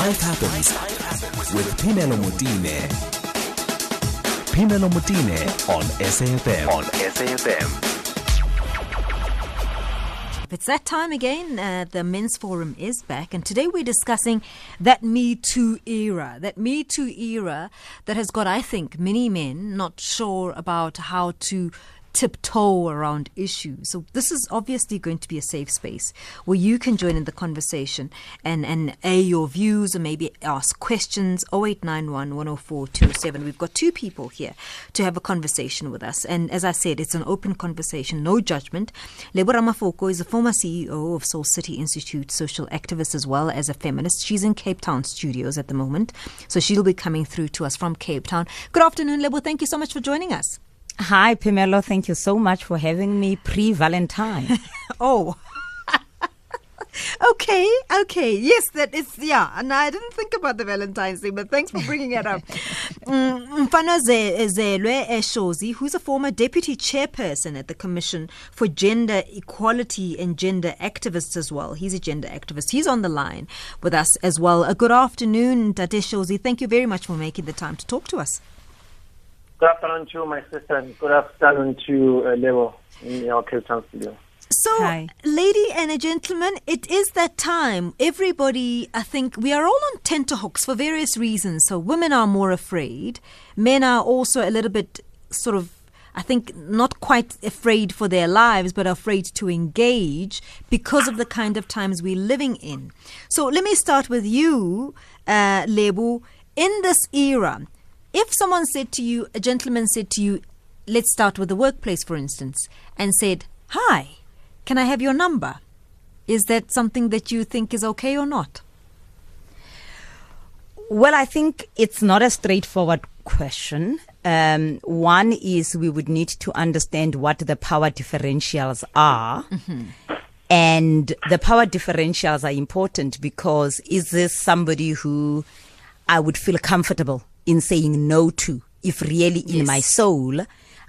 Life happens with Phemelo Motene. Phemelo Motene on SAFM. On SAFM. It's that time again. Uh, the Men's Forum is back, and today we're discussing that Me Too era. That Me Too era that has got, I think, many men not sure about how to tiptoe around issues. So this is obviously going to be a safe space where you can join in the conversation and, and air your views or maybe ask questions 0891 104 207. We've got two people here to have a conversation with us. And as I said, it's an open conversation, no judgment. Lebo Ramafoko is a former CEO of Soul City Institute, social activist as well as a feminist. She's in Cape Town studios at the moment. So she'll be coming through to us from Cape Town. Good afternoon, Lebo. Thank you so much for joining us. Hi, Phemelo. Thank you so much for having me pre Valentine. oh. okay, okay. Yes, that is, yeah. And I didn't think about the Valentine's Day, but thanks for bringing it up. Mm, Mfanozelwe Eshozi, who's a former deputy chairperson at the Commission for Gender Equality and Gender Activists as well. He's a gender activist. He's on the line with us as well. A good afternoon, Tate Shozi. Thank you very much for making the time to talk to us. Good afternoon to my sister and good afternoon to uh, Lebo in our Cape Town studio. So, Hi. lady and a gentleman, it is that time. Everybody, I think, we are all on tenterhooks for various reasons. So, women are more afraid. Men are also a little bit sort of, I think, not quite afraid for their lives, but afraid to engage because of the kind of times we're living in. So, let me start with you, uh, Lebo. In this era, if someone said to you, a gentleman said to you, let's start with the workplace, for instance, and said, Hi, can I have your number? Is that something that you think is okay or not? Well, I think it's not a straightforward question. Um, one is we would need to understand what the power differentials are. Mm-hmm. And the power differentials are important because is this somebody who I would feel comfortable in saying no to if really in yes. my soul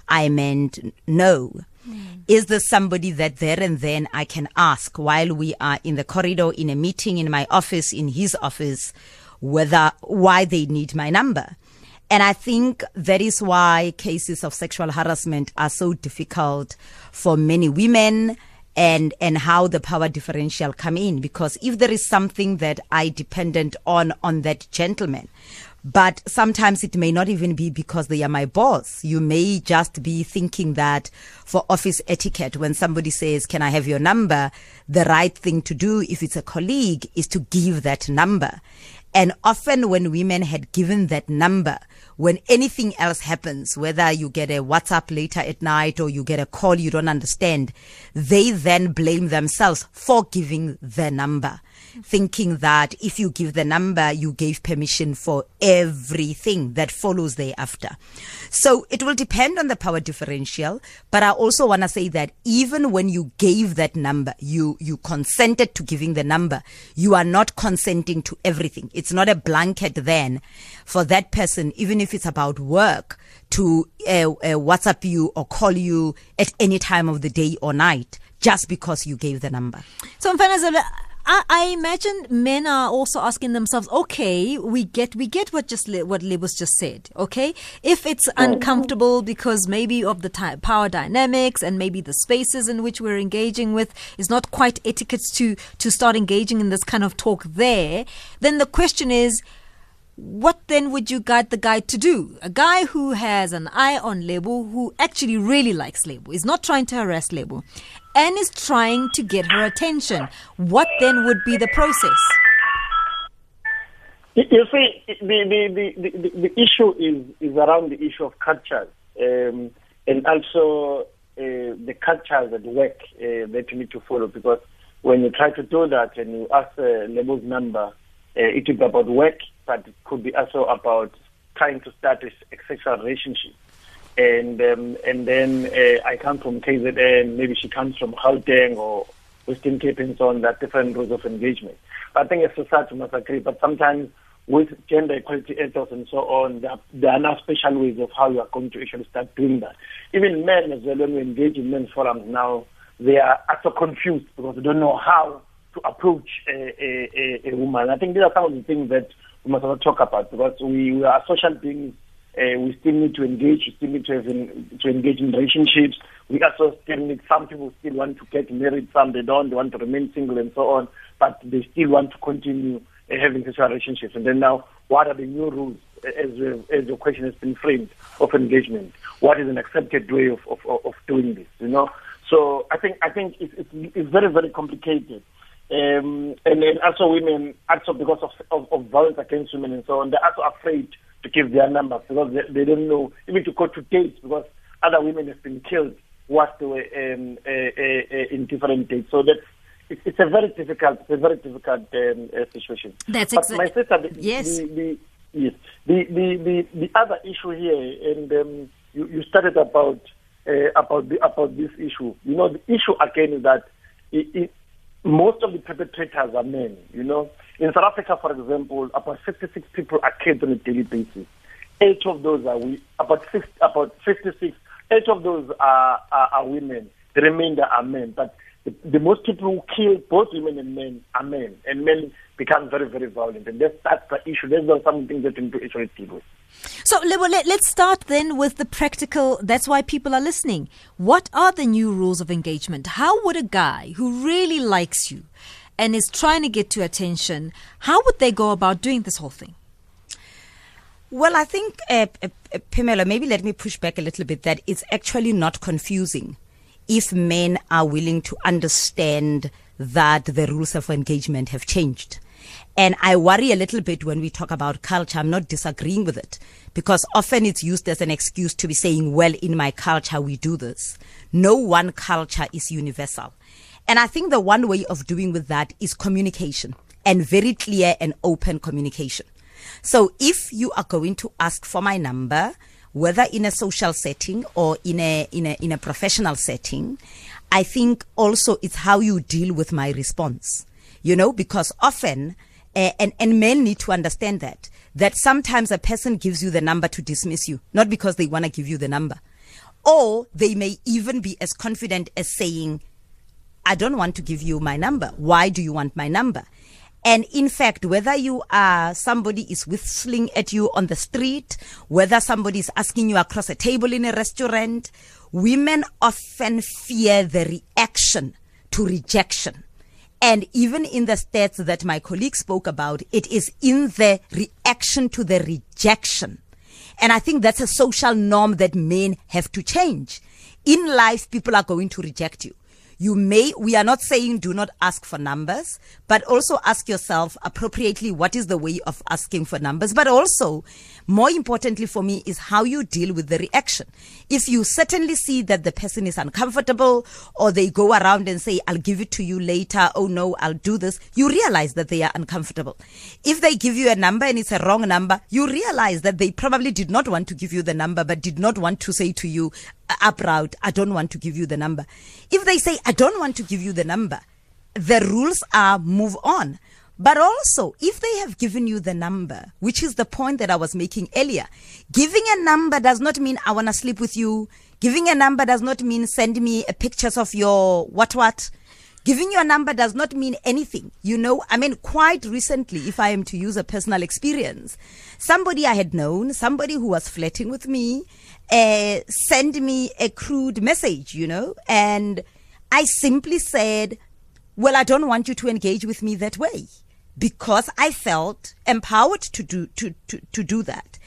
I meant no. Mm. Is there somebody that there and then I can ask while we are in the corridor, in a meeting, in my office, in his office, whether why they need my number? And I think that is why cases of sexual harassment are so difficult for many women and and how the power differential come in because if there is something that I dependent on on that gentleman but sometimes it may not even be because they are my boss. You may just be thinking that for office etiquette, when somebody says, Can I have your number? The right thing to do, if it's a colleague, is to give that number. And often when women had given that number, when anything else happens, whether you get a WhatsApp later at night or you get a call you don't understand, they then blame themselves for giving the number thinking that if you give the number, you gave permission for everything that follows thereafter. So it will depend on the power differential. But I also want to say that even when you gave that number, you, you consented to giving the number, you are not consenting to everything. It's not a blanket then for that person, even if it's about work, to uh, uh, WhatsApp you or call you at any time of the day or night just because you gave the number. So, Mfana I, I, imagine men are also asking themselves, okay, we get we get what just what Lebo's just said. Okay, if it's uncomfortable because maybe of the ty- power dynamics and maybe the spaces in which we're engaging with is not quite etiquette to to start engaging in this kind of talk there, then the question is what then would you guide the guy to do? A guy who has an eye on Lebo, who actually really likes Lebo, is not trying to harass Lebo, and is trying to get her attention. What then would be the process? You see, the, the, the, the, the issue is, is around the issue of cultures um, and also uh, the cultures at work uh, that you need to follow because when you try to do that and you ask uh, Lebo's number, uh, it is about work, but it could be also about trying to start a sexual relationship and um, and then uh, I come from KZN, maybe she comes from Gauteng or Western Cape and so on, that different rules of engagement. But I think as a society must agree, but sometimes with gender equality ethos and so on, there are, there are now special ways of how you are going to actually start doing that. Even men as well, when we engage in men's forums now, they are also confused because they don't know how to approach a, a, a, a woman. I think these are some of the things that we must also talk about because we, we are social beings. Uh, we still need to engage. We still need to in, to engage in relationships. We also still need. Some people still want to get married. Some they don't. They want to remain single and so on. But they still want to continue uh, having sexual relationships. And then now, what are the new rules uh, as as your question has been framed of engagement? What is an accepted way of of, of doing this? You know. So I think I think it's, it's, it's very very complicated. Um, and then also women, also because of, of, of, violence against women and so on, they're also afraid to give their numbers because they, they don't know, even to go to dates because other women have been killed whilst they were um, uh, uh, uh, in different dates. So that's it's, it's a very difficult, it's a very difficult um, uh, situation. That's exactly. my sister, the, yes. The, the, yes. The, the, the, the other issue here, and um, you, you started about uh, about the, about this issue. You know, the issue again is that it, it, most of the perpetrators are men. You know, in South Africa, for example, about 56 people are killed on a daily basis. Eight of those are we about 50, about 56. Eight of those are, are, are women. The remainder are men. But the, the, most people who kill both women and men are men, and men become very, very violent. And that's, that's the issue. That's not something that we need to actually deal with. So let, us start then with the practical. That's why people are listening. What are the new rules of engagement? How would a guy who really likes you and is trying to get your attention, how would they go about doing this whole thing? Well, I think, uh, uh, uh Phemelo, maybe let me push back a little bit that it's actually not confusing if men are willing to understand that the rules of engagement have changed. And I worry a little bit when we talk about culture. I'm not disagreeing with it because often it's used as an excuse to be saying, well, in my culture, we do this. No one culture is universal. And I think the one way of doing with that is communication and very clear and open communication. So if you are going to ask for my number, whether in a social setting or in a, in a, in a professional setting, I think also it's how you deal with my response, you know, because often uh, and, and men need to understand that, that sometimes a person gives you the number to dismiss you, not because they want to give you the number. Or they may even be as confident as saying, I don't want to give you my number. Why do you want my number? And in fact, whether you are somebody is whistling at you on the street, whether somebody is asking you across a table in a restaurant, women often fear the reaction to rejection. And even in the stats that my colleague spoke about, it is in the reaction to the rejection. And I think that's a social norm that men have to change. In life, people are going to reject you. You may, we are not saying do not ask for numbers, but also ask yourself appropriately what is the way of asking for numbers. But also, more importantly for me, is how you deal with the reaction. If you certainly see that the person is uncomfortable or they go around and say, I'll give it to you later. Oh no, I'll do this. You realize that they are uncomfortable. If they give you a number and it's a wrong number, you realize that they probably did not want to give you the number, but did not want to say to you, uproute, I don't want to give you the number. If they say, I don't want to give you the number, the rules are move on. But also, if they have given you the number, which is the point that I was making earlier, giving a number does not mean I want to sleep with you. Giving a number does not mean send me uh, pictures of your what what. Giving your number does not mean anything. You know, I mean, quite recently, if I am to use a personal experience, somebody I had known, somebody who was flirting with me, uh, send me a crude message, you know, and I simply said, well, I don't want you to engage with me that way because I felt empowered to do, to, to, to do that.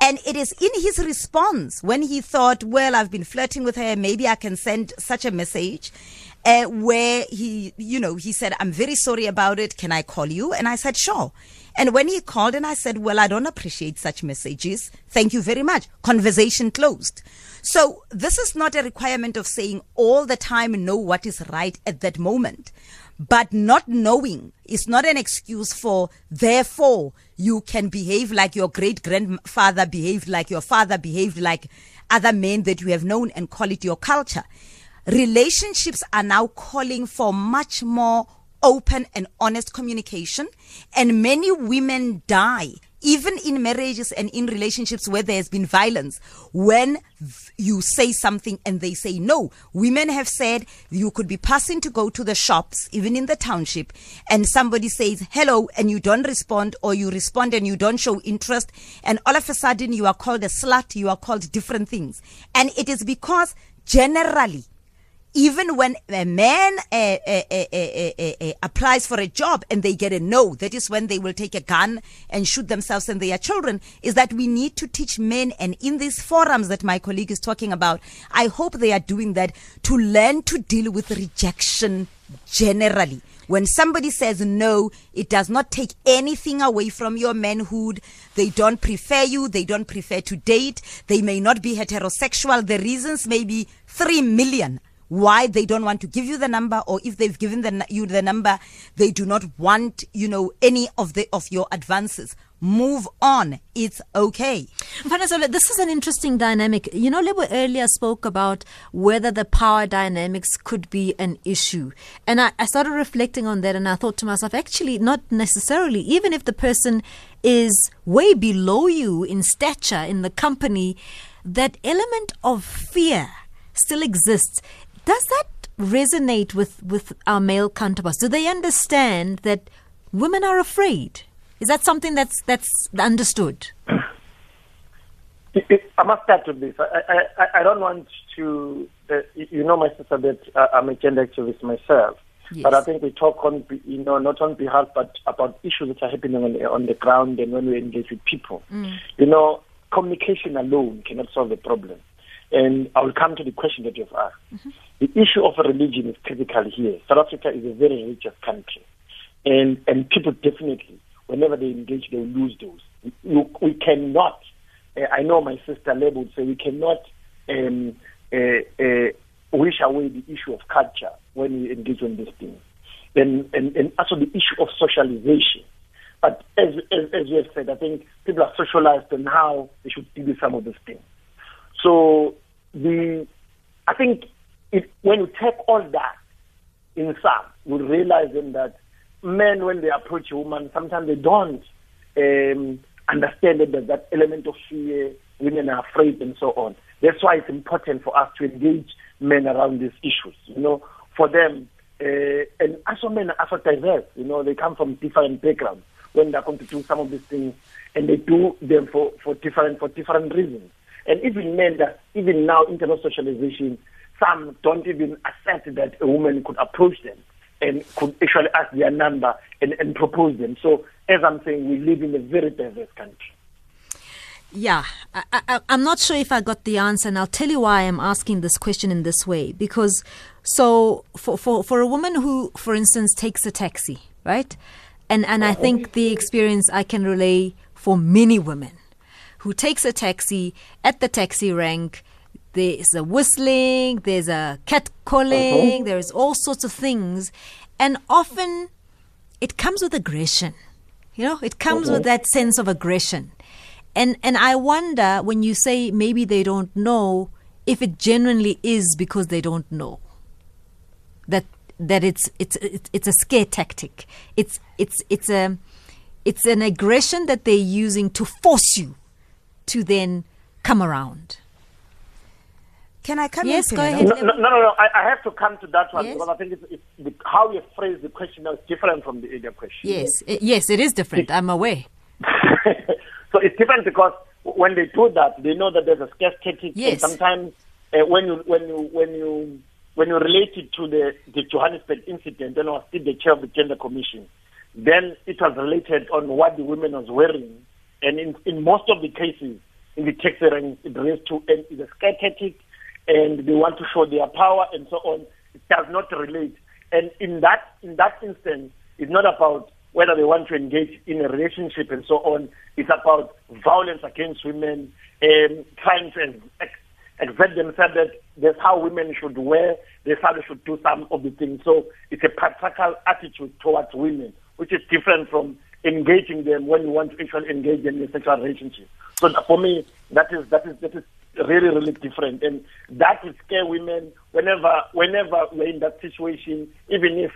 And it is in his response when he thought, well, I've been flirting with her. Maybe I can send such a message uh, where he, you know, he said, I'm very sorry about it. Can I call you? And I said, sure. And when he called and I said, well, I don't appreciate such messages. Thank you very much. Conversation closed. So this is not a requirement of saying all the time know what is right at that moment. But not knowing is not an excuse for, therefore, you can behave like your great grandfather behaved, like your father behaved, like other men that you have known and call it your culture. Relationships are now calling for much more open and honest communication. And many women die even in marriages and in relationships where there has been violence, when you say something and they say no, women have said you could be passing to go to the shops, even in the township, and somebody says hello and you don't respond, or you respond and you don't show interest, and all of a sudden you are called a slut, you are called different things. And it is because generally even when a man uh, uh, uh, applies for a job and they get a no, that is when they will take a gun and shoot themselves and their children, is that we need to teach men. And in these forums that my colleague is talking about, I hope they are doing that to learn to deal with rejection generally. When somebody says no, it does not take anything away from your manhood. They don't prefer you. They don't prefer to date. They may not be heterosexual. The reasons may be three million why they don't want to give you the number or if they've given the, you the number they do not want you know any of the of your advances. Move on. It's okay. This is an interesting dynamic. You know Lebo earlier spoke about whether the power dynamics could be an issue. And I, I started reflecting on that and I thought to myself actually not necessarily. Even if the person is way below you in stature in the company that element of fear still exists does that resonate with, with our male counterparts? Do they understand that women are afraid? Is that something that's that's understood? I must start with this. I, I, I don't want to, uh, you know, my sister, that uh, I'm a gender activist myself. Yes. But I think we talk on, you know, not on behalf, but about issues that are happening on the, on the ground and when we engage with people. Mm. You know, communication alone cannot solve the problem. And I will come to the question that you've asked. Mm-hmm. The issue of religion is critical here. South Africa is a very religious country. And, and people definitely, whenever they engage, they lose those. We, cannot, uh, I know my sister Lebo would say, we cannot um, uh, uh, wish away the issue of culture when we engage in these things. And, and, and also the issue of socialization. But as, as, as you have said, I think people are socialized and how they should deal with some of these things. So the I think it, when you take all that in sum, you realize then that men, when they approach a woman, sometimes they don't um, understand that there's that element of fear, women are afraid, and so on. That's why it's important for us to engage men around these issues. You know, for them, uh, and also men are also diverse. You know, they come from different backgrounds when they're going to do some of these things, and they do them for, for different for different reasons. And even men that even now in terms of socialization, some don't even accept that a woman could approach them and could actually ask their number and, and propose them. So as I'm saying, we live in a very diverse country. Yeah, I, am not sure if I got the answer, and I'll tell you why I'm asking this question in this way. Because, so for, for, for a woman who, for instance, takes a taxi, right? And, and I think the experience I can relay for many women who takes a taxi at the taxi rank. There's a whistling, there's a cat calling, uh-huh. there's all sorts of things. And often it comes with aggression. You know, it comes uh-huh. with that sense of aggression. And and I wonder when you say maybe they don't know if it genuinely is because they don't know. That that it's it's it's, it's a scare tactic. It's it's it's a it's an aggression that they're using to force you to then come around. Can I come yes, in? go ahead. No, no, no, no. I, I, have to come to that one yes. because I think it's, it's the, how you phrase the question is different from the earlier question. Yes, it, yes, it is different. I'm aware. so it's different because when they do that, they know that there's a scarcity. Yes. And sometimes uh, when you when you when you when you relate it to the the Johannesburg incident, then I was still the chair of the gender commission, then it was related on what the women was wearing and in, in most of the cases, in the taxi ranks, it relates to and is a scattered and they want to show their power and so on. It does not relate. And in that in that instance, it's not about whether they want to engage in a relationship and so on. It's about violence against women um, trying to ex- exert themselves that that's how women should wear, that's how they should do some of the things. So it's a patriarchal attitude towards women, which is different from engaging them when you want to actually engage them in a sexual relationship. So for me, that is that is that is really really different, and that will scare women whenever whenever we're in that situation, even if.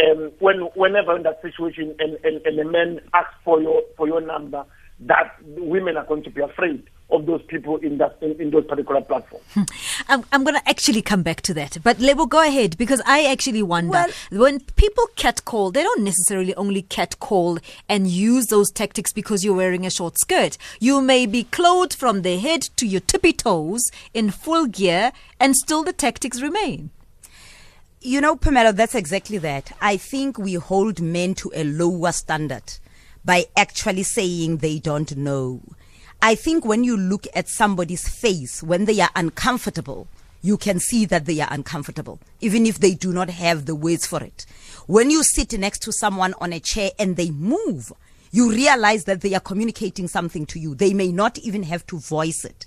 Um, when whenever in that situation and, and, and a man asks for your for your number, that women are going to be afraid of those people in that in, in those particular platforms. Hmm. I'm, I'm going to actually come back to that. But Lebo, go ahead because I actually wonder when people catcall, they don't necessarily only catcall and use those tactics because you're wearing a short skirt. You may be clothed from the head to your tippy toes in full gear and still the tactics remain. You know, Phemelo, that's exactly that. I think we hold men to a lower standard by actually saying they don't know. I think when you look at somebody's face when they are uncomfortable, you can see that they are uncomfortable, even if they do not have the words for it. When you sit next to someone on a chair and they move, you realize that they are communicating something to you. They may not even have to voice it.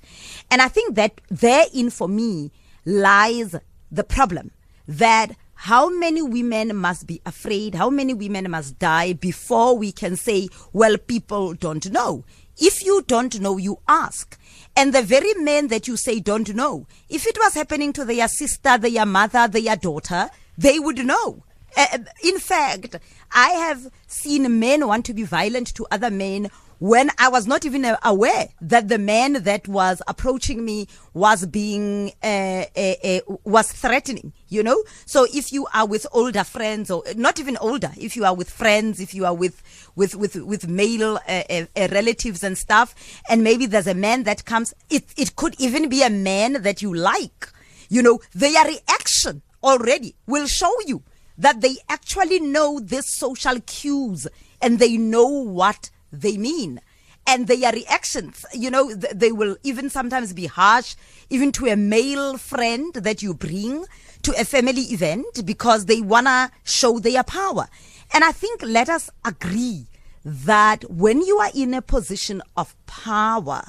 And I think that therein for me lies the problem that how many women must be afraid, how many women must die before we can say, well, people don't know. If you don't know, you ask. And the very men that you say don't know, if it was happening to their sister, their mother, their daughter, they would know. Uh, in fact, I have seen men want to be violent to other men when I was not even aware that the man that was approaching me was being uh, uh, uh, was threatening. You know, so if you are with older friends or not even older, if you are with friends, if you are with with with with male uh, uh, uh, relatives and stuff, and maybe there's a man that comes, it it could even be a man that you like. You know, their reaction already will show you that they actually know these social cues and they know what they mean. And their reactions. You know th- they will even sometimes be harsh even to a male friend that you bring to a family event because they want to show their power. And i think let us agree that when you are in a position of power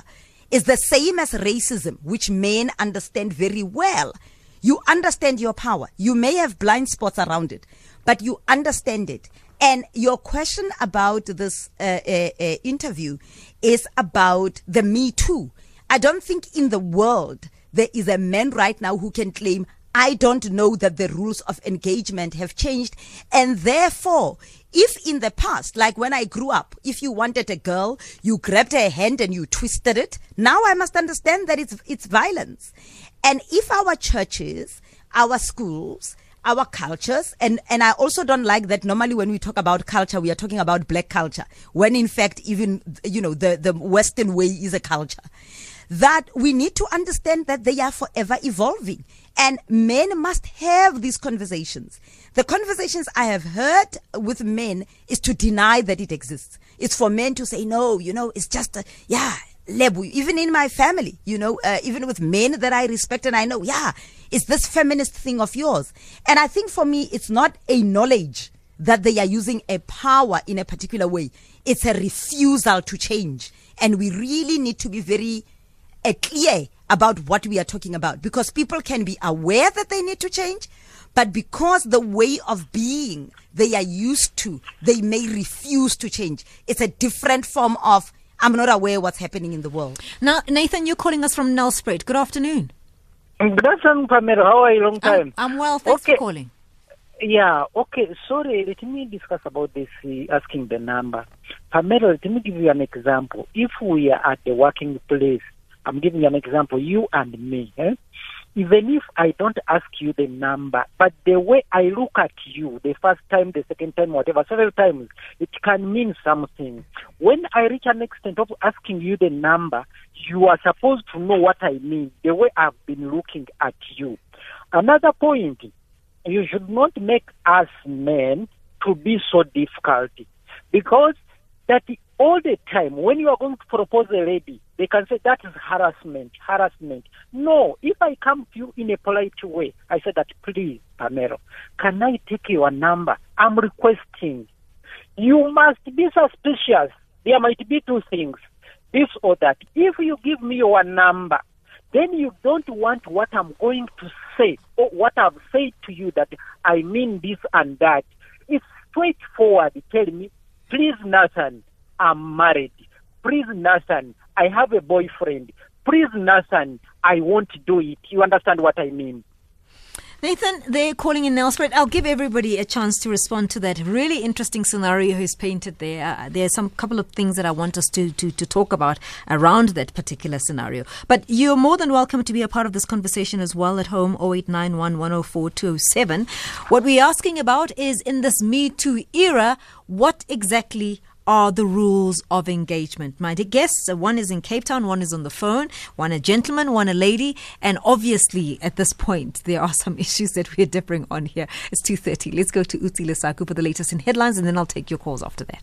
is the same as racism which men understand very well. You understand your power. You may have blind spots around it but you understand it and your question about this uh, uh, uh, interview is about the Me Too. I don't think in the world there is a man right now who can claim, I don't know that the rules of engagement have changed. And therefore, if in the past, like when I grew up, if you wanted a girl, you grabbed her hand and you twisted it. Now I must understand that it's, it's violence. And if our churches, our schools, our cultures and and I also don't like that normally when we talk about culture we are talking about black culture when in fact even you know the the western way is a culture. That we need to understand that they are forever evolving and men must have these conversations. The conversations I have heard with men is to deny that it exists. It's for men to say no you know it's just a, yeah even in my family you know uh, even with men that I respect and I know yeah it's this feminist thing of yours. And I think for me, it's not a knowledge that they are using a power in a particular way. It's a refusal to change. And we really need to be very uh, clear about what we are talking about because people can be aware that they need to change, but because the way of being they are used to, they may refuse to change. It's a different form of, I'm not aware what's happening in the world. Now, Nathan, you're calling us from Nelspruit. Good afternoon. Good afternoon, Phemelo. How are you? Long time. I'm, I'm well. Thanks Okay. for calling. Yeah, okay. Sorry, let me discuss about this uh, asking the number. Phemelo, let me give you an example. If we are at the working place, I'm giving you an example, you and me, eh? Even if I don't ask you the number, but the way I look at you, the first time, the second time, whatever, several times, it can mean something. When I reach an extent of asking you the number, you are supposed to know what I mean, the way I've been looking at you. Another point, you should not make us men to be so difficult because that all the time when you are going to propose a lady they can say that is harassment harassment. No if i come to you in a polite way i say that please Phemelo can i take your number? I'm requesting. You must be suspicious. There might be two things this or that. If you give me your number then you don't want what I'm going to say or what I've said to you that I mean this and that. It's straightforward. Tell me, please, Nathan, I'm married. Please, Nathan, I have a boyfriend. Please, Nathan, I won't do it. You understand what I mean? Nathan, they're calling in Nelspruit. I'll give everybody a chance to respond to that really interesting scenario he's painted there. Uh, there's some couple of things that I want us to, to, to talk about around that particular scenario. But you're more than welcome to be a part of this conversation as well at home, 0891 104 207. What we're asking about is in this Me Too era, what exactly are the rules of engagement. My dear guests, uh, one is in Cape Town, one is on the phone, one a gentleman, one a lady, and obviously at this point there are some issues that we're differing on here. It's 2.30. Let's go to Uti Lesaku for the latest in headlines and then I'll take your calls after that.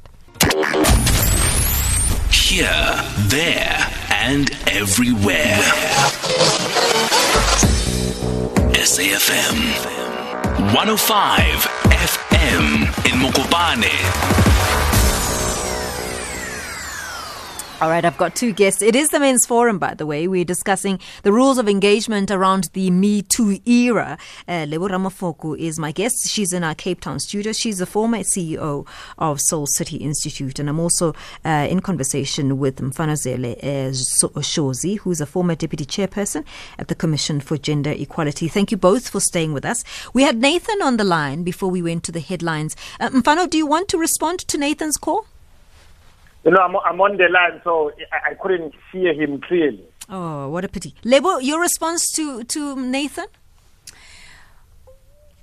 Here, there, and everywhere. SAFM 105 FM in Mokopane. All right, I've got two guests. It is the Men's Forum, by the way. We're discussing the rules of engagement around the Me Too era. Uh, Lebo Ramafoko is my guest. She's in our Cape Town studio. She's the former CEO of Soul City Institute. And I'm also uh, in conversation with Mfanozelwe uh, Shozi, who's a former deputy chairperson at the Commission for Gender Equality. Thank you both for staying with us. We had Nathan on the line before we went to the headlines. Uh, Mfano, do you want to respond to Nathan's call? You know, I'm, I'm on the line, so I, I couldn't hear him clearly. Oh, what a pity. Lebo, your response to, to Nathan?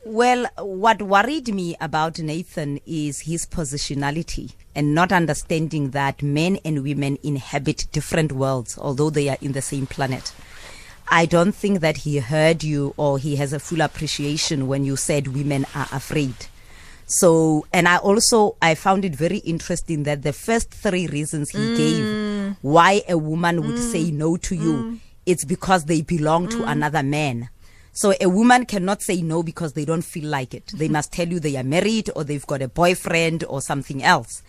Well, what worried me about Nathan is his positionality and not understanding that men and women inhabit different worlds, although they are in the same planet. I don't think that he heard you or he has a full appreciation when you said women are afraid. So, and I also I found it very interesting that the first three reasons he mm. gave why a woman would mm. say no to you, mm. it's because they belong to mm. another man. So a woman cannot say no because they don't feel like it. They must tell you they are married or they've got a boyfriend or something else.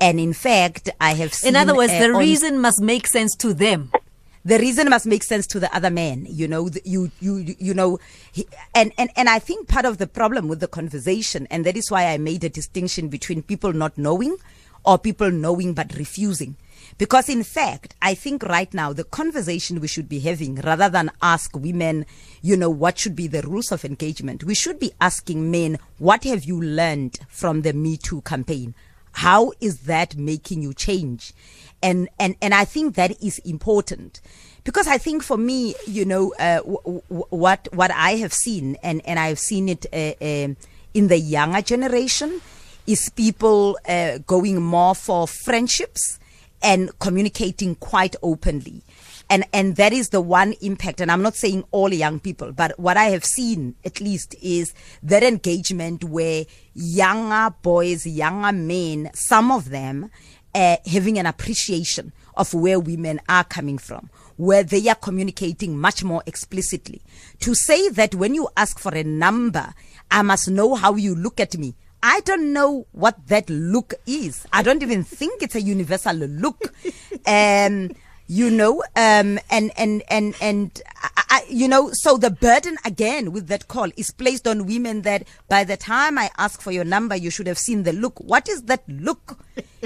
And in fact, I have seen. In other words, the reason must make sense to them the reason must make sense to the other man you know you you you know he, and and and i think part of the problem with the conversation and that is why i made a distinction between people not knowing or people knowing but refusing. Because in fact i think right now the conversation we should be having rather than ask women you know what should be the rules of engagement we should be asking men what have you learned from the me too campaign? How is that making you change and and and I think that is important because I think for me, you know, uh, w- w- what what I have seen and and I've seen it uh, uh, in the younger generation is people uh, going more for friendships and communicating quite openly. And, and that is the one impact. And I'm not saying all young people, but what I have seen at least is that engagement where younger boys, younger men, some of them uh, having an appreciation of where women are coming from, where they are communicating much more explicitly. To say that when you ask for a number, I must know how you look at me. I don't know what that look is. I don't even think it's a universal look. Um, you know, um, and, and, and, and, I, you know, so the burden again with that call is placed on women that by the time I ask for your number, you should have seen the look. What is that look?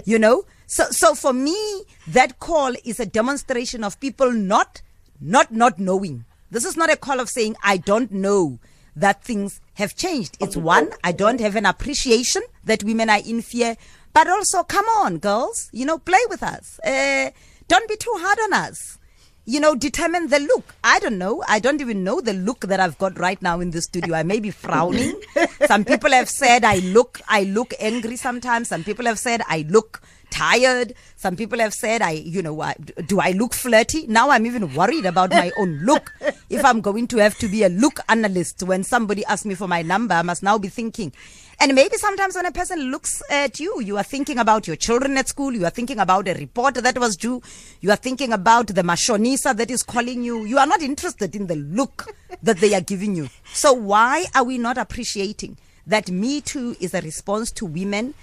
You know? So, so for me, that call is a demonstration of people not, not, not knowing. This is not a call of saying, I don't know that things have changed. It's one, I don't have an appreciation that women are in fear, but also, come on, girls, you know, play with us. Uh, don't be too hard on us. You know, determine the look. I don't know. I don't even know the look that I've got right now in the studio. I may be frowning. Some people have said I look, I look angry sometimes. Some people have said I look tired. Some people have said, I, you know, do I look flirty? Now I'm even worried about my own look. If I'm going to have to be a look analyst when somebody asks me for my number, I must now be thinking. And maybe sometimes when a person looks at you, you are thinking about your children at school. You are thinking about a report that was due. You are thinking about the mashonisa that is calling you. You are not interested in the look that they are giving you. So why are we not appreciating that Me Too is a response to women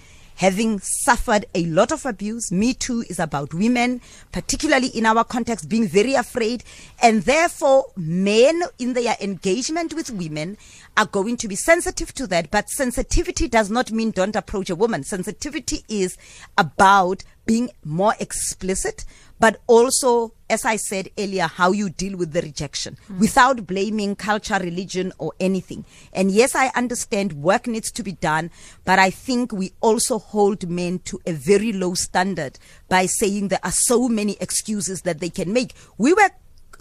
having suffered a lot of abuse. Me Too is about women, particularly in our context, being very afraid. And therefore, men in their engagement with women are going to be sensitive to that. But sensitivity does not mean don't approach a woman. Sensitivity is about being more explicit, but also, as I said earlier, how you deal with the rejection hmm. without blaming culture, religion, or anything. And yes, I understand work needs to be done, but I think we also hold men to a very low standard by saying there are so many excuses that they can make. We were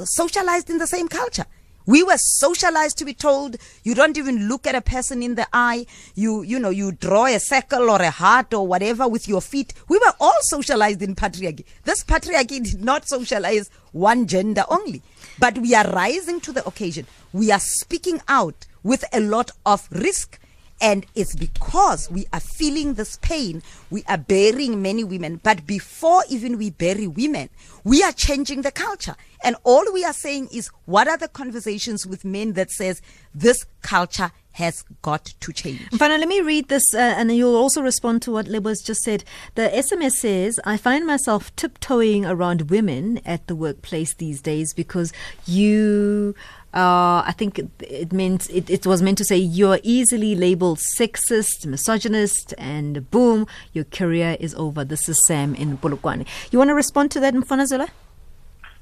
socialized in the same culture. We were socialized to be told you don't even look at a person in the eye. You, you know, you draw a circle or a heart or whatever with your feet. We were all socialized in patriarchy. This patriarchy did not socialize one gender only. But we are rising to the occasion. We are speaking out with a lot of risk. And it's because we are feeling this pain, we are burying many women. But before even we bury women, we are changing the culture. And all we are saying is, what are the conversations with men that says this culture has got to change? Mfana, let me read this, uh, and you'll also respond to what Lebo's just said. The SMS says, I find myself tiptoeing around women at the workplace these days because you. Uh, I think it, it meant it, it was meant to say you're easily labeled sexist, misogynist, and boom, your career is over. This is Sam in Polokwane. You want to respond to that, Mfana Zola?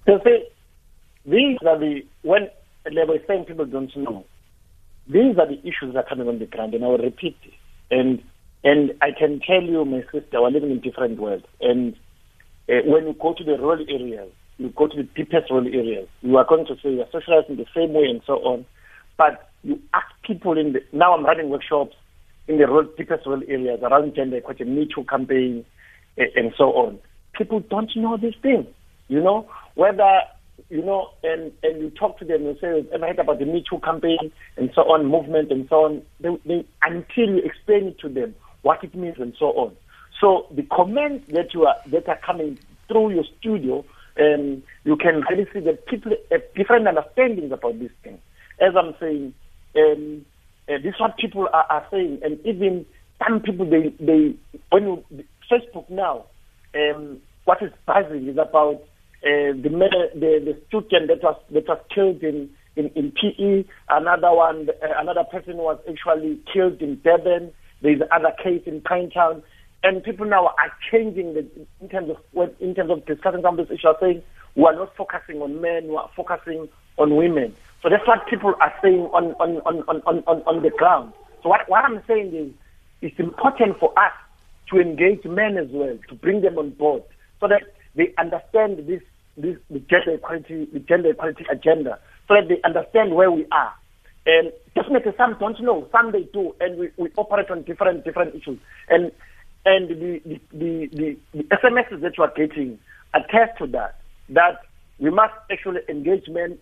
So say, these are the, when Lebo is saying people don't know, these are the issues that are coming on the ground, and I will repeat. And, and I can tell you, my sister, we're living in different worlds. And uh, when you go to the rural areas, you go to the deepest rural areas, you are going to say you're socialized in the same way and so on. But you ask people in the, now I'm running workshops in the rural, deepest rural areas around gender equality, Me Too campaign, uh, and so on. People don't know these things, you know, whether you know, and, and you talk to them and say, ever heard about the Me Too campaign and so on, movement and so on, they, they, until you explain it to them what it means and so on. So the comments that you are that are coming through your studio, um, you can really see that people have different understandings about these things. As I'm saying, um, uh, this is what people are, are saying, and even some people they they when you Facebook now, um, what is buzzing is about uh, the, the the student that was that was killed in in, in PE. Another one, uh, another person was actually killed in Durban. There is another case in Pinetown, and people now are changing the, in terms of in terms of discussing some of these issues. Saying we are not focusing on men, we are focusing on women. So that's what people are saying on on on on on, on the ground. So what what I'm saying is, it's important for us to engage men as well, to bring them on board, so that they understand this, this the gender equality, the gender equality agenda, so that they understand where we are. And definitely, some don't know, some they do, and we, we operate on different different issues. And and the the, the, the, the SMSs that you are getting attest to that. That we must actually engage men.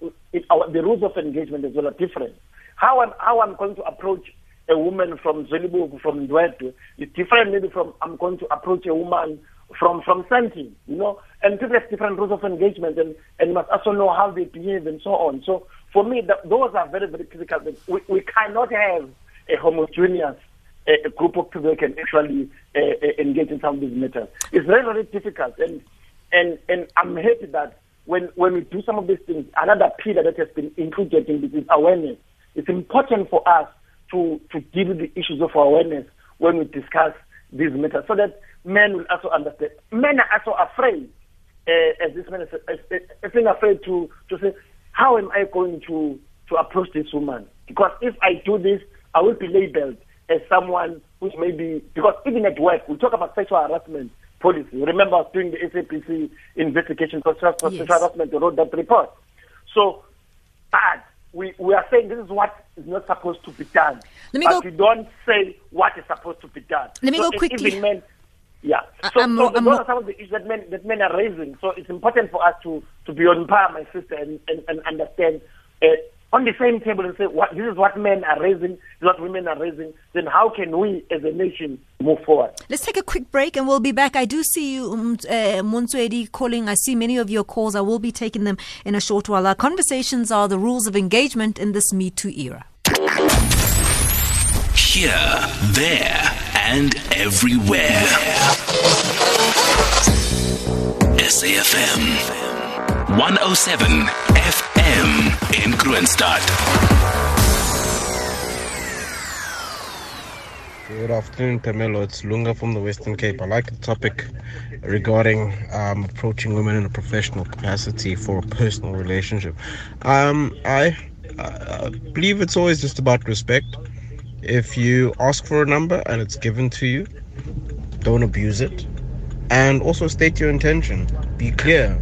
Our, the rules of engagement as well are different. How I'm how I'm going to approach a woman from Zwelibomvu, from Ndwedwe, is different maybe from I'm going to approach a woman from from Santi, you know, and people have different rules of engagement and, and must also know how they behave and so on. So for me, those are very, very critical. We, we cannot have a homogeneous a, a group of people can actually uh, uh, engage in some of these matters. It's very, very difficult. And, and, and I'm happy that when, when we do some of these things, another pillar that has been included in this is awareness. It's important for us to, to deal with the issues of awareness when we discuss these matters so that men will also understand. Men are also afraid, uh, as this man is, uh, being afraid to, to say, how am I going to, to approach this woman? Because if I do this, I will be labeled as someone who's maybe, because even at work, we talk about sexual harassment policy. Remember, I was doing the SABC investigation for sexual yes. harassment, they wrote that report. So, but we, we are saying this is what is not supposed to be done. Let me but go. we don't say what is supposed to be done. Let me so go quickly. Men, yeah. So, I'm so those I'm more- are some of the issues that men that men are raising. So it's important for us to to be on par, my sister, and and, and understand. Uh, on the same table and say, what, this is what men are raising, this is what women are raising, then how can we as a nation move forward? Let's take a quick break and we'll be back. I do see you, um, uh, Monswedi, calling. I see many of your calls. I will be taking them in a short while. Our conversations are the rules of engagement in this Me Too era. Here, there, and everywhere. SAFM 107 FM in. Good afternoon, Phemelo. It's Lunga from the Western Cape. I like the topic regarding um, approaching women in a professional capacity for a personal relationship. Um, I, I believe it's always just about respect. If you ask for a number and it's given to you, don't abuse it. And also state your intention. Be clear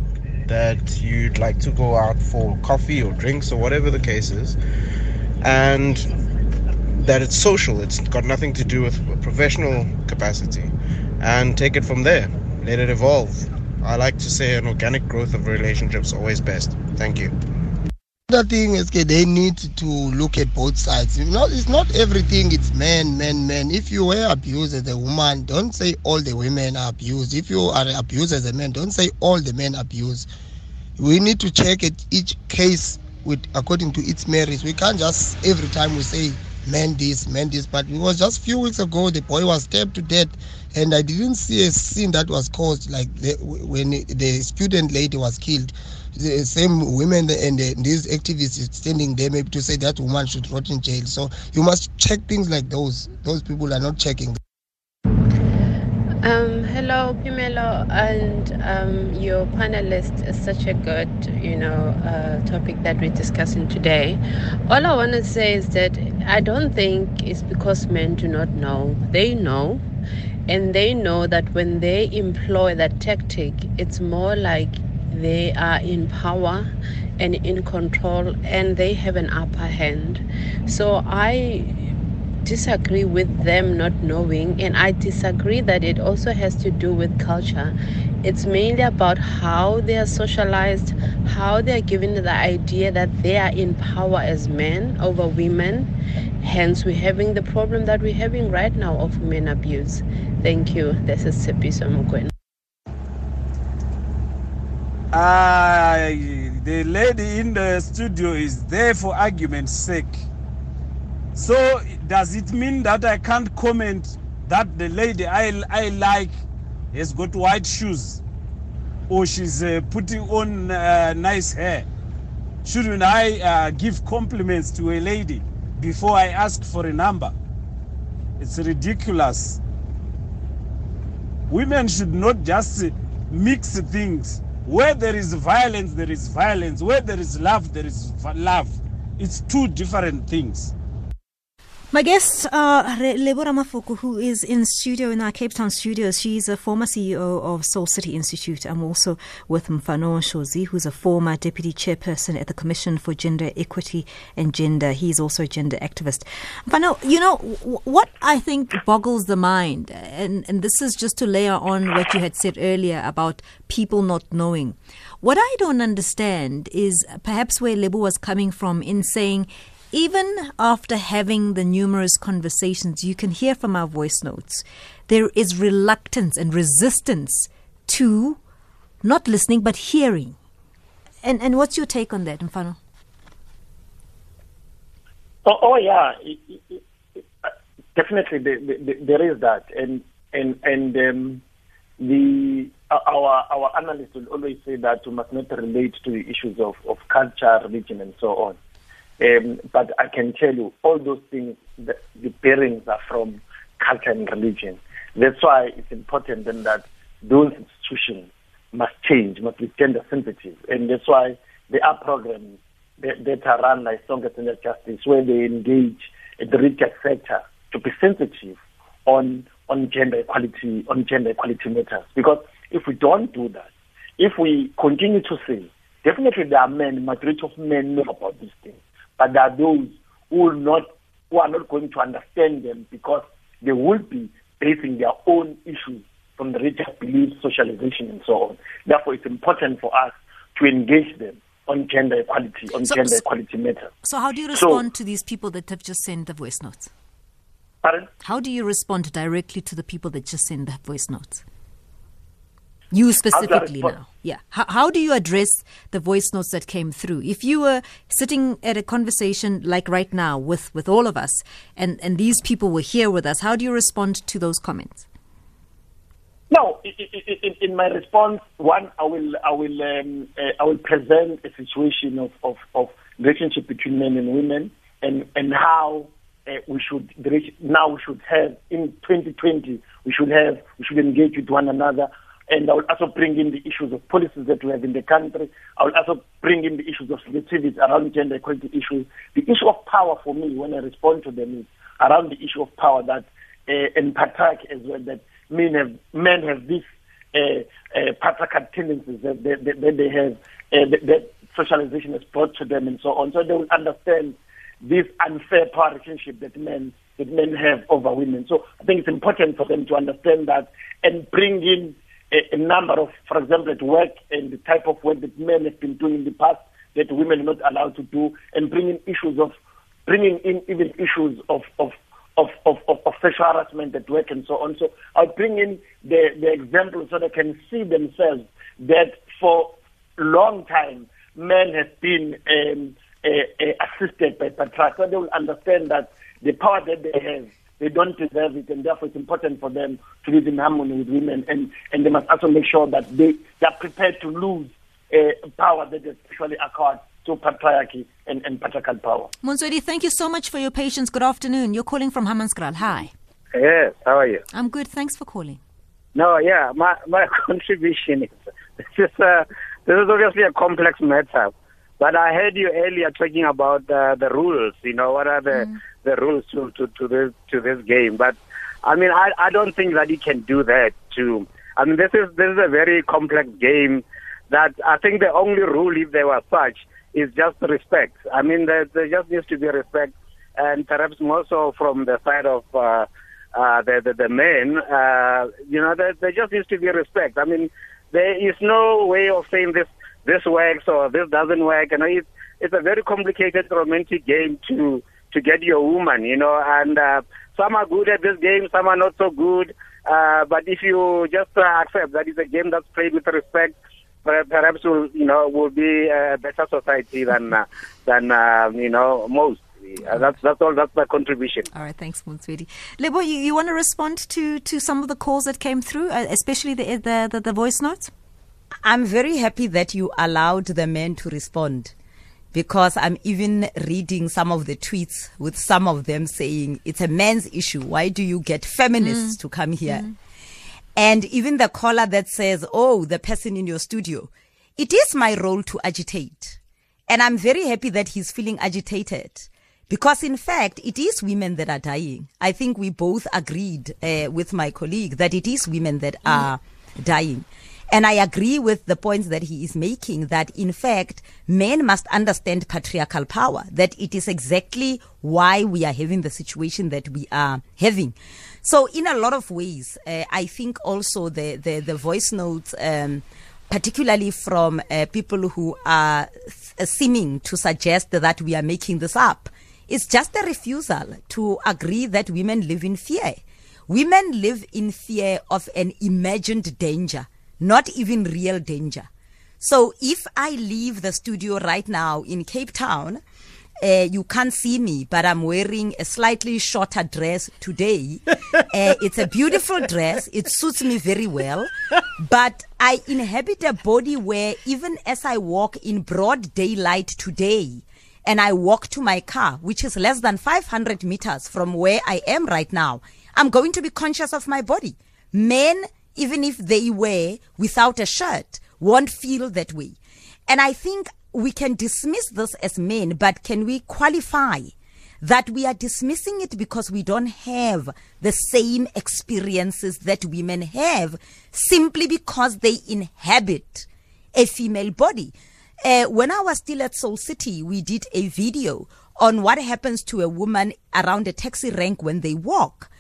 that you'd like to go out for coffee or drinks or whatever the case is. And that it's social, it's got nothing to do with professional capacity. And take it from there. Let it evolve. I like to say an organic growth of relationships always best. Thank you. The thing is, okay, they need to look at both sides. You know, it's not everything. It's men, men, men. If you were abused as a woman, don't say all the women are abused. If you are abused as a man, don't say all the men abuse. We need to check at each case with according to its merits. We can't just every time we say men this, men this. But it was just few weeks ago, the boy was stabbed to death, and I didn't see a scene that was caused like the, when the student lady was killed. The same women and the, these activists standing there maybe to say that woman should rot in jail. So you must check things like those. Those people are not checking. Um, hello, Phemelo, and um, your panelist is such a good, you know, uh, topic that we're discussing today. All I want to say is that I don't think it's because men do not know. They know, and they know that when they employ that tactic, it's more like they are in power and in control, and they have an upper hand. So I disagree with them not knowing, and I disagree that it also has to do with culture. It's mainly about how they are socialized, how they are given the idea that they are in power as men over women. Hence, we're having the problem that we're having right now of men abuse. Thank you. This is Sepiso Mukwen. Uh, the lady in the studio is there for argument's sake. So does it mean that I can't comment that the lady I, I like has got white shoes or she's uh, putting on uh, nice hair? Shouldn't I uh, give compliments to a lady before I ask for a number? It's ridiculous. Women should not just mix things. Where there is violence, there is violence. Where there is love, there is love. It's two different things. My guest, uh, Lebo Ramafoko, who is in studio in our Cape Town studios. She's a former CEO of Soul City Institute. I'm also with Mfano Shozi, who's a former deputy chairperson at the Commission for Gender Equity and Gender. He's also a gender activist. Mfano, you know, what I think boggles the mind, and, and this is just to layer on what you had said earlier about people not knowing. What I don't understand is perhaps where Lebo was coming from in saying, even after having the numerous conversations, you can hear from our voice notes, there is reluctance and resistance to not listening but hearing. And and what's your take on that, Mfano? Oh, oh yeah, it, it, it, definitely there, is that, and and and um, the our our analysts will always say that we must not relate to the issues of, of culture, religion, and so on. Um, but I can tell you, all those things, the, the bearings are from culture and religion. That's why it's important then that those institutions must change, must be gender sensitive. And that's why there are programs that, that are run like Sonke Gender Justice where they engage the retail sector to be sensitive on on gender equality on gender equality matters. Because if we don't do that, if we continue to say, definitely there are men, majority of men know about these things but there are those who will not who are not going to understand them because they will be basing their own issues from the religious beliefs, socialization, and so on. Therefore, it's important for us to engage them on gender equality, on so, gender equality matters. So, how do you respond so, to these people that have just sent the voice notes? Pardon? How do you respond directly to the people that just send the voice notes? You specifically now. Yeah. How, how do you address the voice notes that came through? If you were sitting at a conversation like right now with, with all of us and, and these people were here with us, how do you respond to those comments? No, in, in my response, one, I will, I will, um, uh, I will present a situation of, of, of relationship between men and women, and, and how uh, we should now we should have in 2020 we should have we should engage with one another and I will also bring in the issues of policies that we have in the country. I will also bring in the issues of sensitivities around gender equality issues. The issue of power for me, when I respond to them, is around the issue of power that, uh, and patriarchy as well, that men have, men have these uh, uh, patriarchal tendencies that, that, that they have, uh, that, that socialization has brought to them and so on. So they will understand this unfair power relationship that men that men have over women. So I think it's important for them to understand that and bring in a, a number of, for example, at work and the type of work that men have been doing in the past that women are not allowed to do, and bringing issues of bringing in even issues of of of, of, of, of sexual harassment at work and so on. So I'll bring in the, the example so they can see themselves that for long time men have been um, uh, assisted by patriarchy. So they will understand that the power that they have they don't deserve it, and therefore it's important for them to live in harmony with women, and, and they must also make sure that they, they are prepared to lose uh, power that is actually acquired to patriarchy and, and patriarchal power. Monswedi, thank you so much for your patience. Good afternoon. You're calling from Hammanskraal. Hi. Yes, how are you? I'm good. Thanks for calling. No, yeah, my my contribution is this is uh, this is obviously a complex matter, but I heard you earlier talking about uh, the rules. You know, what are the mm the rules to, to, to this to this game. But I mean, I, I don't think that he can do that. To I mean, this is this is a very complex game. That I think the only rule, if there was such, is just respect. I mean, there, there just needs to be respect, and perhaps more so from the side of uh, uh, the, the the men. Uh, you know, there, there just needs to be respect. I mean, there is no way of saying this this works or this doesn't work. You know, it's it's a very complicated romantic game to to get your woman, you know, and uh, some are good at this game, some are not so good. Uh, but if you just uh, accept that it's a game that's played with respect, perhaps will you know will be a better society than uh, than uh, you know most. Uh, that's that's all. That's my contribution. All right, thanks, Monswedi. Lebo, you, you want to respond to to some of the calls that came through, uh, especially the, the the the voice notes. I'm very happy that you allowed the men to respond because I'm even reading some of the tweets with some of them saying it's a man's issue. Why do you get feminists mm. to come here? Mm. And even the caller that says, Oh, the person in your studio. It is my role to agitate. And I'm very happy that he's feeling agitated because in fact, it is women that are dying. I think we both agreed uh, with my colleague that it is women that mm. are dying. And I agree with the points that he is making that in fact, men must understand patriarchal power, that it is exactly why we are having the situation that we are having. So in a lot of ways, uh, I think also the, the, the voice notes, um, particularly from uh, people who are th- seeming to suggest that we are making this up, it's just a refusal to agree that women live in fear. Women live in fear of an imagined danger not even real danger. So if I leave the studio right now in Cape Town, uh, you can't see me, but I'm wearing a slightly shorter dress today. uh, it's a beautiful dress. It suits me very well. But I inhabit a body where even as I walk in broad daylight today, and I walk to my car, which is less than 500 meters from where I am right now, I'm going to be conscious of my body. Men even if they wear without a shirt, won't feel that way. And I think we can dismiss this as men, but can we qualify that we are dismissing it because we don't have the same experiences that women have simply because they inhabit a female body? Uh, when I was still at Soul City, we did a video on what happens to a woman around a taxi rank when they walk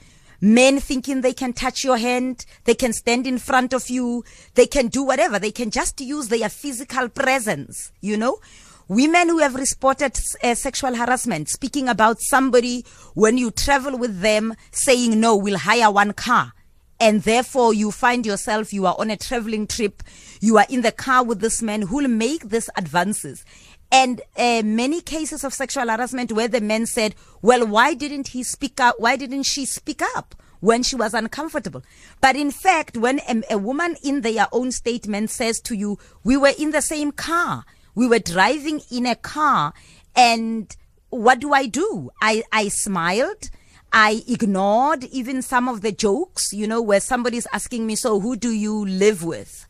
men thinking they can touch your hand, they can stand in front of you, they can do whatever, they can just use their physical presence, you know? Women who have reported uh, sexual harassment, speaking about somebody when you travel with them saying, no, we'll hire one car. And therefore you find yourself, you are on a traveling trip, you are in the car with this man who'll make these advances and uh, many cases of sexual harassment where the men said, well, why didn't he speak up? Why didn't she speak up? when she was uncomfortable. But in fact, when a, a, woman in their own statement says to you, we were in the same car, we were driving in a car and what do I do? I, I smiled. I ignored even some of the jokes, you know, where somebody's asking me, so who do you live with?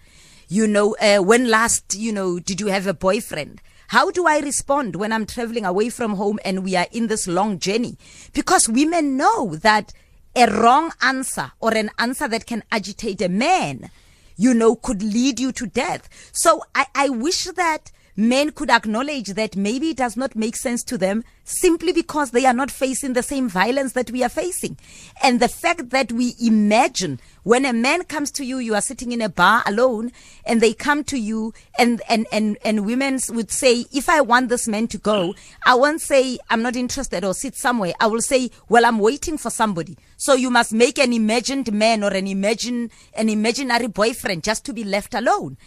You know, uh, when last, you know, did you have a boyfriend? How do I respond when I'm traveling away from home and we are in this long journey? Because women know that a wrong answer or an answer that can agitate a man, you know, could lead you to death. So I, I wish that men could acknowledge that maybe it does not make sense to them simply because they are not facing the same violence that we are facing. And the fact that we imagine when a man comes to you, you are sitting in a bar alone and they come to you and, and, and, and women would say, if I want this man to go, I won't say I'm not interested or sit somewhere. I will say, well, I'm waiting for somebody. So you must make an imagined man or an imagine, an imaginary boyfriend just to be left alone.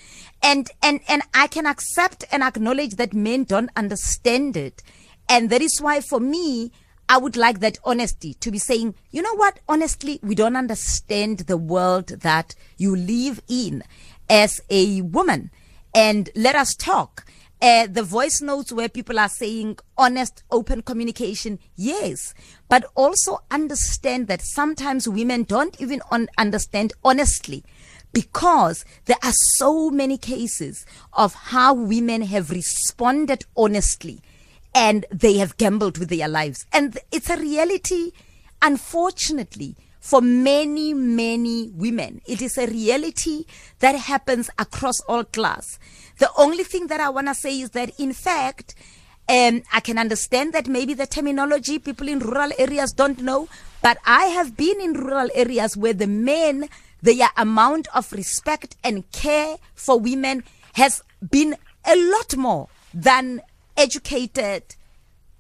And, and, and I can accept and acknowledge that men don't understand it. And that is why for me, I would like that honesty to be saying, you know what? Honestly, we don't understand the world that you live in as a woman. And let us talk. Uh, the voice notes where people are saying honest, open communication, yes, but also understand that sometimes women don't even un- understand honestly because there are so many cases of how women have responded honestly and they have gambled with their lives. And it's a reality, unfortunately, for many, many women. It is a reality that happens across all class. The only thing that I want to say is that, in fact, um, I can understand that maybe the terminology people in rural areas don't know, but I have been in rural areas where the men, their amount of respect and care for women has been a lot more than educated,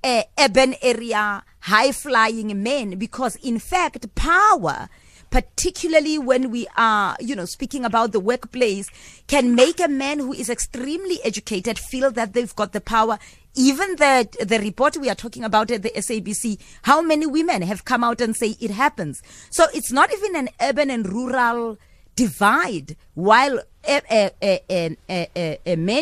uh, urban area, high flying men, because in fact, power, particularly when we are, you know, speaking about the workplace, can make a man who is extremely educated feel that they've got the power. Even the the report we are talking about at the SABC, how many women have come out and say it happens? So it's not even an urban and rural divide while men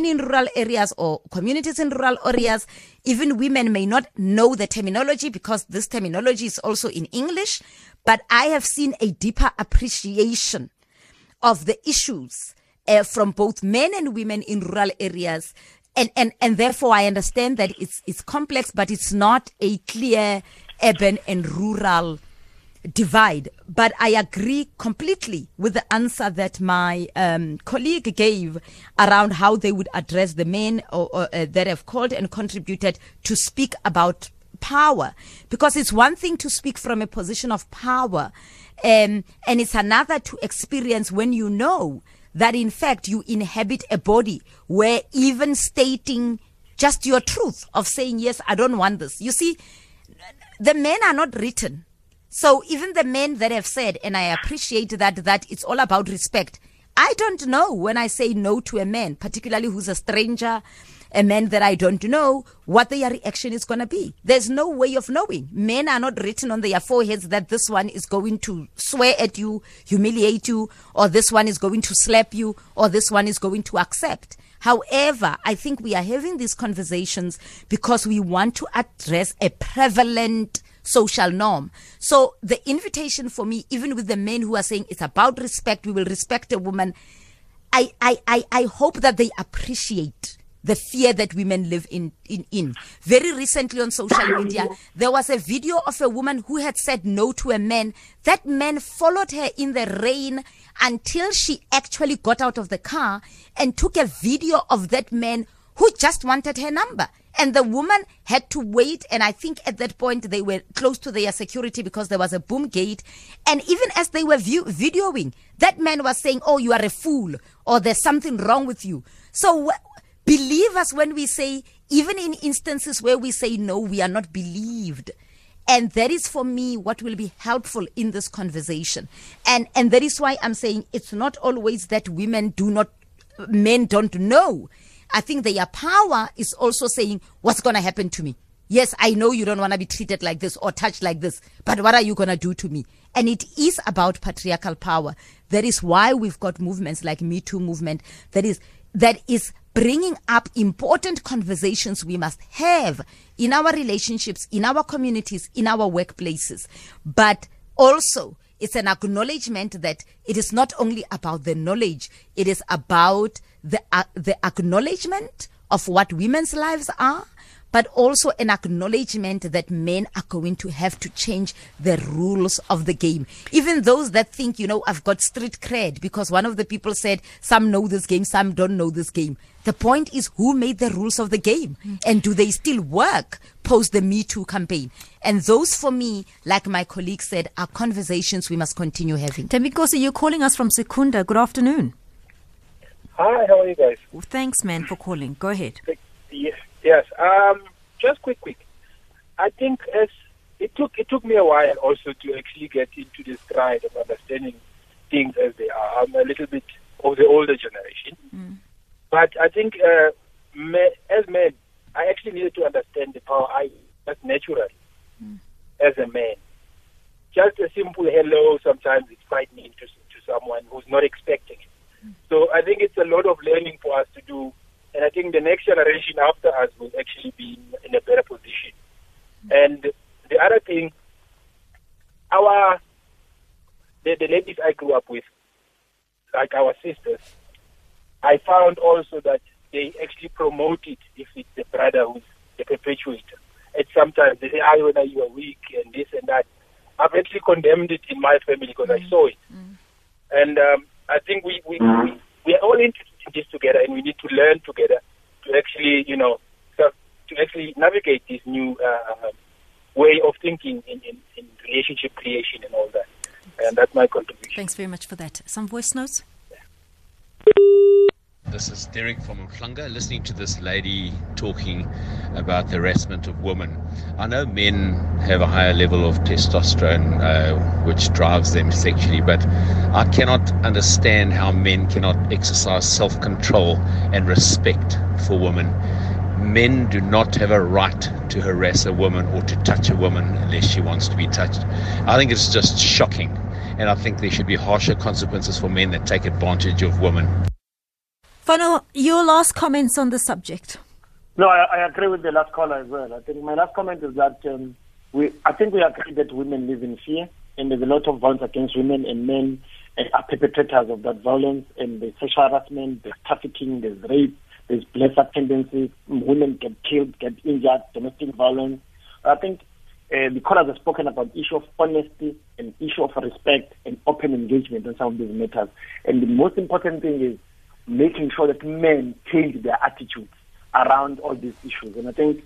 in rural areas or communities in rural areas, even women may not know the terminology because this terminology is also in English, but I have seen a deeper appreciation of the issues uh, from both men and women in rural areas. And, and, and therefore I understand that it's, it's complex, but it's not a clear urban and rural divide. But I agree completely with the answer that my um, colleague gave around how they would address the men or, or, uh, that have called and contributed to speak about power. Because it's one thing to speak from a position of power, um, and it's another to experience when you know that in fact you inhabit a body where even stating just your truth of saying, yes, I don't want this. You see, the men are not written so even the men that have said, and I appreciate that, that it's all about respect. I don't know when I say no to a man, particularly who's a stranger, a man that I don't know, what their reaction is going to be. There's no way of knowing. Men are not written on their foreheads that this one is going to swear at you, humiliate you, or this one is going to slap you, or this one is going to accept. However, I think we are having these conversations because we want to address a prevalent social norm. So the invitation for me, even with the men who are saying it's about respect, we will respect a woman. I, I, I, I hope that they appreciate the fear that women live in, in, in. Very recently on social media, there was a video of a woman who had said no to a man. That man followed her in the rain until she actually got out of the car and took a video of that man who just wanted her number. And the woman had to wait. And I think at that point they were close to their security because there was a boom gate. And even as they were view- videoing, that man was saying, Oh, you are a fool or there's something wrong with you. So believe us when we say, even in instances where we say no, we are not believed. And that is for me what will be helpful in this conversation. And, and that is why I'm saying it's not always that women do not, men don't know. I think their power is also saying, what's going to happen to me? Yes, I know you don't want to be treated like this or touched like this, but what are you going to do to me? And it is about patriarchal power. That is why we've got movements like Me Too movement that is, that is bringing up important conversations we must have in our relationships, in our communities, in our workplaces. But also, it's an acknowledgement that it is not only about the knowledge, it is about the, uh, the acknowledgement of what women's lives are, but also an acknowledgement that men are going to have to change the rules of the game. Even those that think, you know, I've got street cred because one of the people said some know this game, some don't know this game. The point is who made the rules of the game and do they still work post the Me Too campaign? And those for me, like my colleague said, are conversations we must continue having. Temikosi, you're calling us from Secunda. Good afternoon. Hi, how are you guys? Well, thanks, man, for calling. Go ahead. Yes, yes. Um, just quick, quick. I think as it took it took me a while also to actually get into this stride of understanding things as they are. I'm a little bit of the older generation, Mm. but I think uh, me, as men, I actually needed to understand the power I just naturally as a man. Just a simple hello sometimes it's frightening to to someone who's not expecting it. So I think it's a lot of learning for us to do, and I think the next generation after us will actually be in, in a better position. And the other thing, our the, the ladies I grew up with, like our sisters, I found also that they actually promote it if it's the brother who's the perpetuator. And sometimes they say, "Ah, when you are weak and this and that." I've actually condemned it in my family because I saw it. And um, I think we, we, we, we are all interested in this together and we need to learn together to actually, you know, to actually navigate this new uh, way of thinking in, in, in relationship creation and all that. And that's my contribution. Thanks very much for that. Some voice notes? This is Derek from Mhlanga, listening to this lady talking about the harassment of women. I know men have a higher level of testosterone, uh, which drives them sexually, but I cannot understand how men cannot exercise self control and respect for women. Men do not have a right to harass a woman or to touch a woman unless she wants to be touched. I think it's just shocking, and I think there should be harsher consequences for men that take advantage of women. Fano, your last comments on the subject. No, I, I agree with the last caller as well. I think my last comment is that um, we, I think we agree that women live in fear, and there's a lot of violence against women, and men are perpetrators of that violence, and there's sexual harassment, there's trafficking, there's rape, there's blessed tendencies, women get killed, get injured, domestic violence. I think uh, the callers have spoken about issue of honesty and issue of respect and open engagement on some of these matters. And the most important thing is making sure that men change their attitudes around all these issues. And I think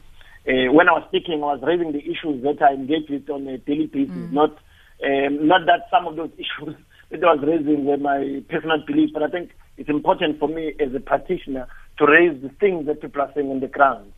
uh, when I was speaking, I was raising the issues that I engage with on a daily basis, not um, not that some of those issues that I was raising were my personal beliefs, but I think it's important for me as a practitioner to raise the things that people are saying on the ground.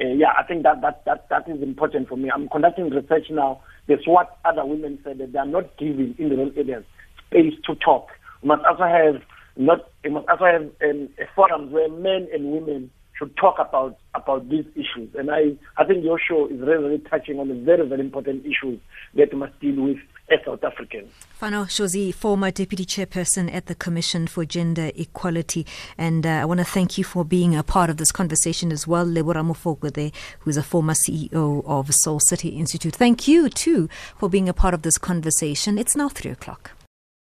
Uh, yeah, I think that, that, that, that is important for me. I'm conducting research now. That's what other women said that they are not giving in the rural areas space to talk. We must also have not. We must also have um, a forum where men and women should talk about about these issues. And I, I think your show is really, really touching on the very, very important issues that we must deal with as South Africans. Fano Shozi, former deputy chairperson at the Commission for Gender Equality. And uh, I want to thank you for being a part of this conversation as well. Lebo Ramafoko, who's a former CEO of Soul City Institute. Thank you, too, for being a part of this conversation. It's now three o'clock.